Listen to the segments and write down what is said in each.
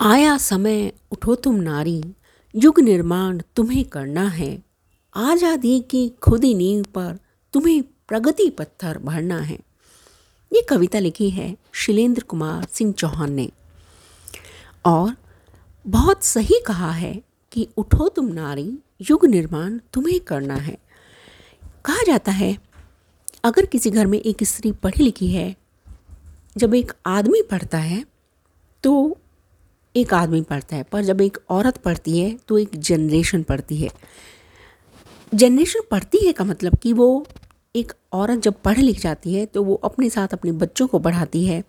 आया समय उठो तुम नारी, युग निर्माण तुम्हें करना है। आज़ादी की खुदी नींव पर तुम्हें प्रगति पत्थर भरना है। ये कविता लिखी है शिलेंद्र कुमार सिंह चौहान ने। और बहुत सही कहा है कि उठो तुम नारी, युग निर्माण तुम्हें करना है। कहा जाता है, अगर किसी घर में एक स्त्री पढ़ी लिखी है, जब एक आदमी पढ़ता है तो एक आदमी पढ़ता है, पर जब एक औरत पढ़ती है तो एक जनरेशन पढ़ती है। जनरेशन पढ़ती है का मतलब कि वो एक औरत जब पढ़ लिख जाती है तो वो अपने साथ अपने बच्चों को पढ़ाती है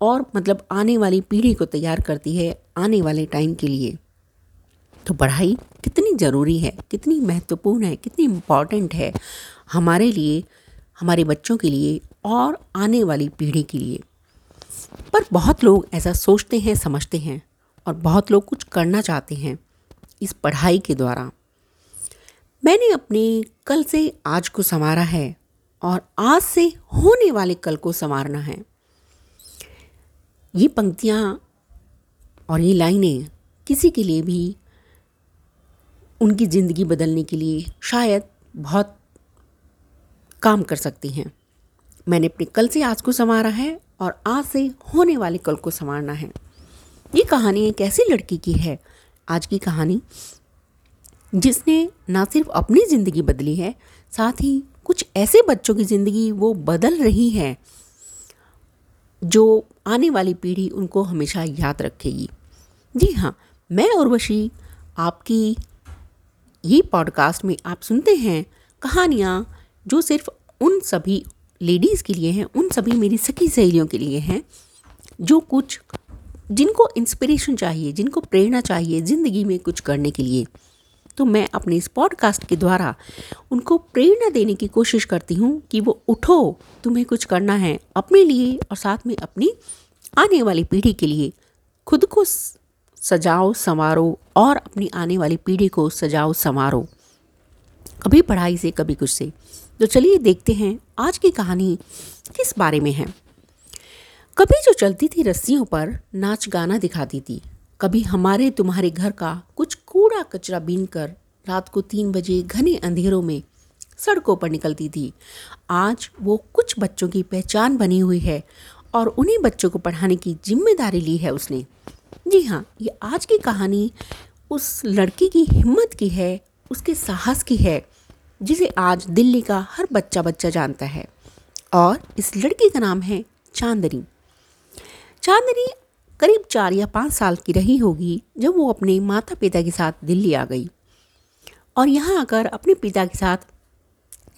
और मतलब आने वाली पीढ़ी को तैयार करती है आने वाले टाइम के लिए। तो पढ़ाई कितनी ज़रूरी है, कितनी महत्वपूर्ण है, कितनी इंपॉर्टेंट है हमारे लिए, हमारे बच्चों के लिए और आने वाली पीढ़ी के लिए। पर बहुत लोग ऐसा सोचते हैं, समझते हैं। और बहुत लोग कुछ करना चाहते हैं इस पढ़ाई के द्वारा। मैंने अपने कल से आज को संवारा है और आज से होने वाले कल को संवारना है। ये पंक्तियाँ और ये लाइनें किसी के लिए भी उनकी ज़िंदगी बदलने के लिए शायद बहुत काम कर सकती हैं। मैंने अपने कल से आज को संवारा है और आज से होने वाले कल को संवारना है। ये कहानी एक ऐसी लड़की की है, आज की कहानी, जिसने ना सिर्फ़ अपनी ज़िंदगी बदली है, साथ ही कुछ ऐसे बच्चों की ज़िंदगी वो बदल रही है, जो आने वाली पीढ़ी उनको हमेशा याद रखेगी। जी हाँ मैं उर्वशी, आपकी ये पॉडकास्ट में आप सुनते हैं कहानियाँ जो सिर्फ़ उन सभी लेडीज़ के लिए हैं, उन सभी मेरी सखी सहेलियों के लिए हैं, जो कुछ जिनको इंस्पिरेशन चाहिए, जिनको प्रेरणा चाहिए ज़िंदगी में कुछ करने के लिए तो मैं अपने इस पॉडकास्ट के द्वारा उनको प्रेरणा देने की कोशिश करती हूँ कि वो उठो, तुम्हें कुछ करना है अपने लिए और साथ में अपनी आने वाली पीढ़ी के लिए। खुद को सजाओ, संवारो और अपनी आने वाली पीढ़ी को सजाओ, संवारो। कभी पढ़ाई से, कभी कुछ से। तो चलिए देखते हैं आज की कहानी किस बारे में है। कभी जो चलती थी रस्सियों पर नाच गाना दिखाती थी। कभी हमारे तुम्हारे घर का कुछ कूड़ा कचरा बीन कर रात को तीन बजे घने अंधेरों में सड़कों पर निकलती थी। आज वो कुछ बच्चों की पहचान बनी हुई है और उन्हीं बच्चों को पढ़ाने की ज़िम्मेदारी ली है उसने। जी हाँ ये आज की कहानी उस लड़की की हिम्मत की है, उसके साहस की है, जिसे आज दिल्ली का हर बच्चा बच्चा जानता है। और इस लड़की का नाम है चांदनी। चांदनी करीब चार या पाँच साल की रही होगी जब वो अपने माता पिता के साथ दिल्ली आ गई। और यहाँ आकर अपने पिता के साथ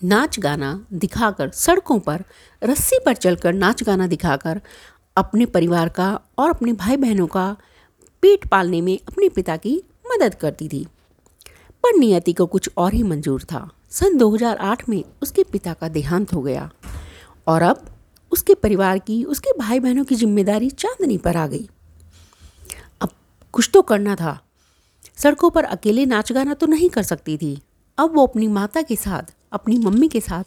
नाच गाना दिखाकर सड़कों पर, रस्सी पर चलकर नाच गाना दिखाकर अपने परिवार का और अपने भाई बहनों का पेट पालने में अपने पिता की मदद करती थी। पर नियति को कुछ और ही मंजूर था। सन 2008 में उसके पिता का देहांत हो गया। और अब उसके परिवार की, उसके भाई बहनों की ज़िम्मेदारी चांदनी पर आ गई। अब कुछ तो करना था। सड़कों पर अकेले नाच गाना तो नहीं कर सकती थी। अब वो अपनी माता के साथ, अपनी मम्मी के साथ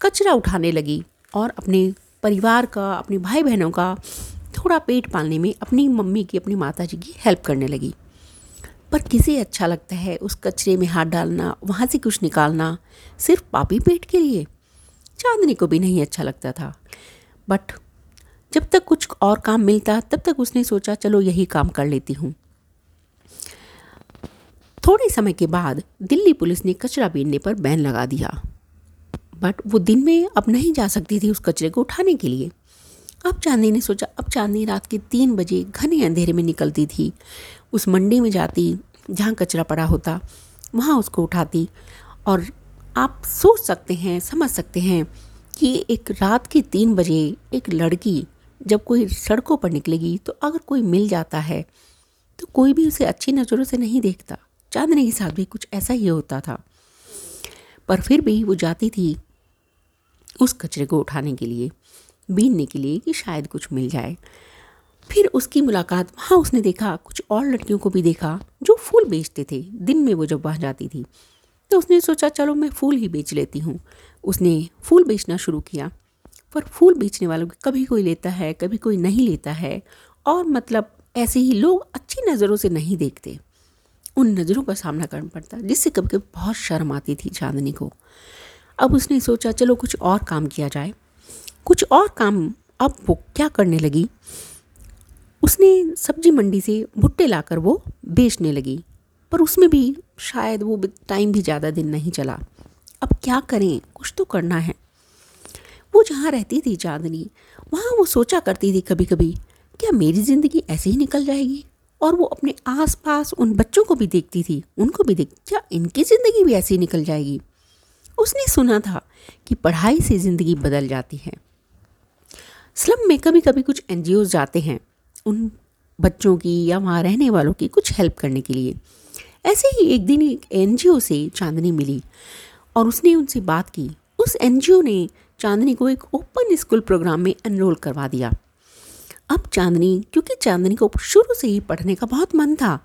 कचरा उठाने लगी और अपने परिवार का, अपने भाई बहनों का थोड़ा पेट पालने में अपनी मम्मी की, अपनी माता जी की हेल्प करने लगी। पर किसे अच्छा लगता है उस कचरे में हाथ डालना, वहाँ से कुछ निकालना, सिर्फ़ पापी पेट के लिए? चांदनी को भी नहीं अच्छा लगता था। बट जब तक कुछ और काम मिलता, तब तक उसने सोचा, चलो, यही काम कर लेती हूँ. थोड़े समय के बाद दिल्ली पुलिस ने कचरा बीनने पर बैन लगा दिया। बट वो दिन में अब नहीं जा सकती थी उस कचरे को उठाने के लिए। अब चांदी ने सोचा, अब चांदी रात के तीन बजे घने अंधेरे में निकलती थी। उस मंडी में जाती, जहाँ कचरा पड़ा होता, वहाँ उसको उठाती। और आप सोच सकते हैं, समझ सकते हैं कि एक रात के तीन बजे एक लड़की जब कोई सड़कों पर निकलेगी तो अगर कोई मिल जाता है तो कोई भी उसे अच्छी नज़रों से नहीं देखता। चांदनी के साथ भी कुछ ऐसा ही होता था। पर फिर भी वो जाती थी उस कचरे को उठाने के लिए, बीनने के लिए कि शायद कुछ मिल जाए। फिर उसकी मुलाकात, वहाँ उसने देखा, कुछ और लड़कियों को भी देखा, जो फूल बेचते थे। दिन में वो जब वहाँ जाती थी तो उसने सोचा, चलो मैं फूल ही बेच लेती हूँ। उसने फूल बेचना शुरू किया। पर फूल बेचने वालों को कभी कोई लेता है, कभी कोई नहीं लेता है और मतलब ऐसे ही लोग अच्छी नज़रों से नहीं देखते। उन नज़रों का सामना करना पड़ता, जिससे कभी कभी बहुत शर्म आती थी चांदनी को। अब उसने सोचा, चलो कुछ और काम किया जाए। कुछ और काम अब वो क्या करने लगी? उसने सब्ज़ी मंडी से भुट्टे लाकर वो बेचने लगी। पर उसमें भी शायद वो टाइम भी ज़्यादा दिन नहीं चला। अब क्या करें? कुछ तो करना है। वो जहाँ रहती थी चांदनी, वहाँ वो सोचा करती थी कभी कभी क्या मेरी ज़िंदगी ऐसे ही निकल जाएगी? और वो अपने आसपास उन बच्चों को भी देखती थी, उनको भी देख, क्या इनकी ज़िंदगी भी ऐसी निकल जाएगी? उसने सुना था कि पढ़ाई से ज़िंदगी बदल जाती है। स्लम में कभी कभी कुछ एन जाते हैं, उन बच्चों की या वहाँ रहने वालों की कुछ हेल्प करने के लिए। ऐसे ही एक दिन एक एनजीओ से चांदनी मिली और उसने उनसे बात की। उस एनजीओ ने चांदनी को एक ओपन स्कूल प्रोग्राम में एनरोल करवा दिया। अब चांदनी, क्योंकि चांदनी को शुरू से ही पढ़ने का बहुत मन था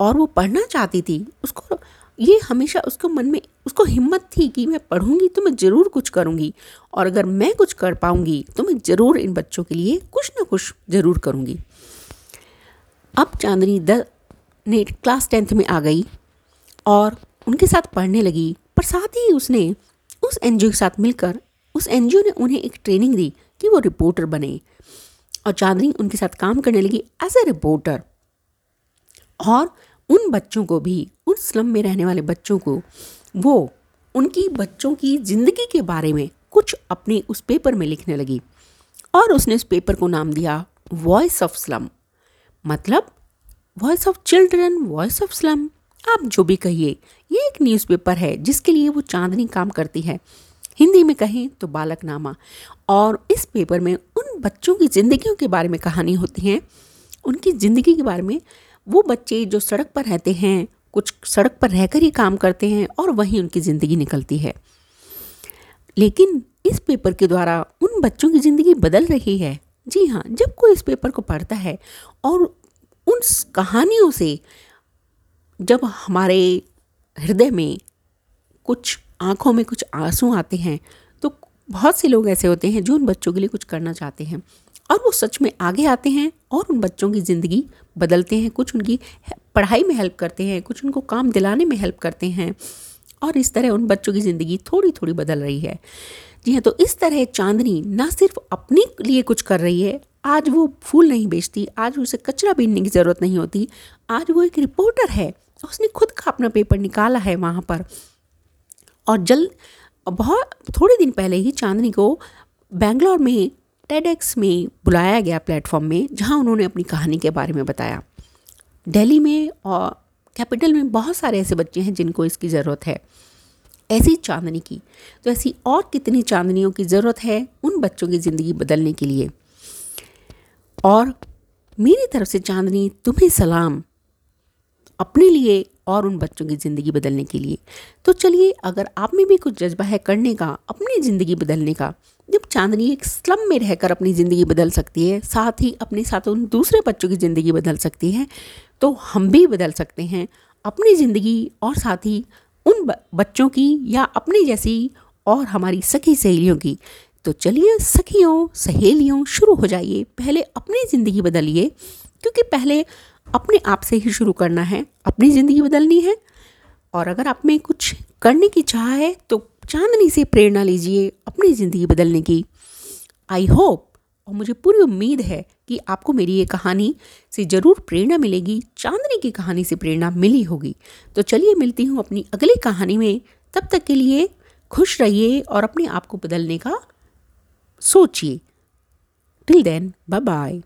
और वो पढ़ना चाहती थी, उसको ये हमेशा उसको मन में, उसको हिम्मत थी कि मैं पढ़ूँगी तो मैं ज़रूर कुछ करूँगी और अगर मैं कुछ कर पाऊँगी तो मैं ज़रूर इन बच्चों के लिए कुछ ना कुछ ज़रूर करूँगी। अब चांदनी द ने क्लास टेंथ में आ गई और उनके साथ पढ़ने लगी। पर साथ ही उसने उस एनजीओ के साथ मिलकर उस एन ने उन्हें एक ट्रेनिंग दी कि वो रिपोर्टर बने। और चांदनी उनके साथ काम करने लगी एज ए रिपोर्टर और उन बच्चों को भी, उन स्लम में रहने वाले बच्चों को, वो उनकी बच्चों की ज़िंदगी के बारे में कुछ अपने उस पेपर में लिखने लगी। और उसने उस पेपर को नाम दिया वॉइस ऑफ़ स्लम मतलब voice of children voice of slum आप जो भी कहिए, ये एक न्यूज़पेपर है, जिसके लिए वो चांदनी काम करती है। हिंदी में कहें तो बालकनामा। और इस पेपर में उन बच्चों की ज़िंदगियों के बारे में कहानी होती हैं। उनकी ज़िंदगी के बारे में वो बच्चे जो सड़क पर रहते हैं, कुछ सड़क पर रहकर ही काम करते हैं और वहीं उनकी ज़िंदगी निकलती है। लेकिन इस पेपर के द्वारा उन बच्चों की ज़िंदगी बदल रही है। जी हाँ जब कोई इस पेपर को पढ़ता है और उन कहानियों से जब हमारे हृदय में कुछ आँखों में कुछ आँसू आते हैं तो बहुत से लोग ऐसे होते हैं जो उन बच्चों के लिए कुछ करना चाहते हैं। और वो सच में आगे आते हैं और उन बच्चों की ज़िंदगी बदलते हैं, कुछ उनकी पढ़ाई में हेल्प करते हैं, कुछ उनको काम दिलाने में हेल्प करते हैं। और इस तरह उन बच्चों की ज़िंदगी थोड़ी थोड़ी बदल रही है। जी हाँ तो इस तरह चांदनी ना सिर्फ़ अपने लिए कुछ कर रही है आज वो फूल नहीं बेचती, आज उसे कचरा बीनने की ज़रूरत नहीं होती, आज वो एक रिपोर्टर है, उसने खुद का अपना पेपर निकाला है वहाँ पर। और जल, बहुत, थोड़े दिन पहले ही चांदनी को बेंगलोर में टेडेक्स में बुलाया गया प्लेटफॉर्म में, जहाँ उन्होंने अपनी कहानी के बारे में बताया। दिल्ली में और कैपिटल में बहुत सारे ऐसे बच्चे हैं जिनको इसकी ज़रूरत है। ऐसी चांदनी की तो ऐसी और कितनी चांदनियों की ज़रूरत है उन बच्चों की ज़िंदगी बदलने के लिए? और मेरी तरफ़ से चांदनी, तुम्हें सलाम। अपने लिए और उन बच्चों की ज़िंदगी बदलने के लिए। तो चलिए, अगर आप में भी कुछ जज्बा है करने का, अपनी ज़िंदगी बदलने का, जब चांदनी एक स्लम में रहकर अपनी ज़िंदगी बदल सकती है, साथ ही अपने साथ उन दूसरे बच्चों की ज़िंदगी बदल सकती है तो हम भी बदल सकते हैं। अपनी ज़िंदगी और साथ ही उन बच्चों की या अपनी जैसी और हमारी सखी सहेलियों की। तो चलिए सखियों, सहेलियों, शुरू हो जाइए। पहले अपनी ज़िंदगी बदलिए, क्योंकि पहले अपने आप से ही शुरू करना है। अपनी ज़िंदगी बदलनी है। और अगर आप में कुछ करने की चाह है तो चांदनी से प्रेरणा लीजिए अपनी ज़िंदगी बदलने की। आई होप और मुझे पूरी उम्मीद है कि आपको मेरी ये कहानी से ज़रूर प्रेरणा मिलेगी, चांदनी की कहानी से प्रेरणा मिली होगी। तो चलिए मिलती हूँ अपनी अगली कहानी में। तब तक के लिए खुश रहिए और अपने आप को बदलने का सोचिए टिल देन बाय बाय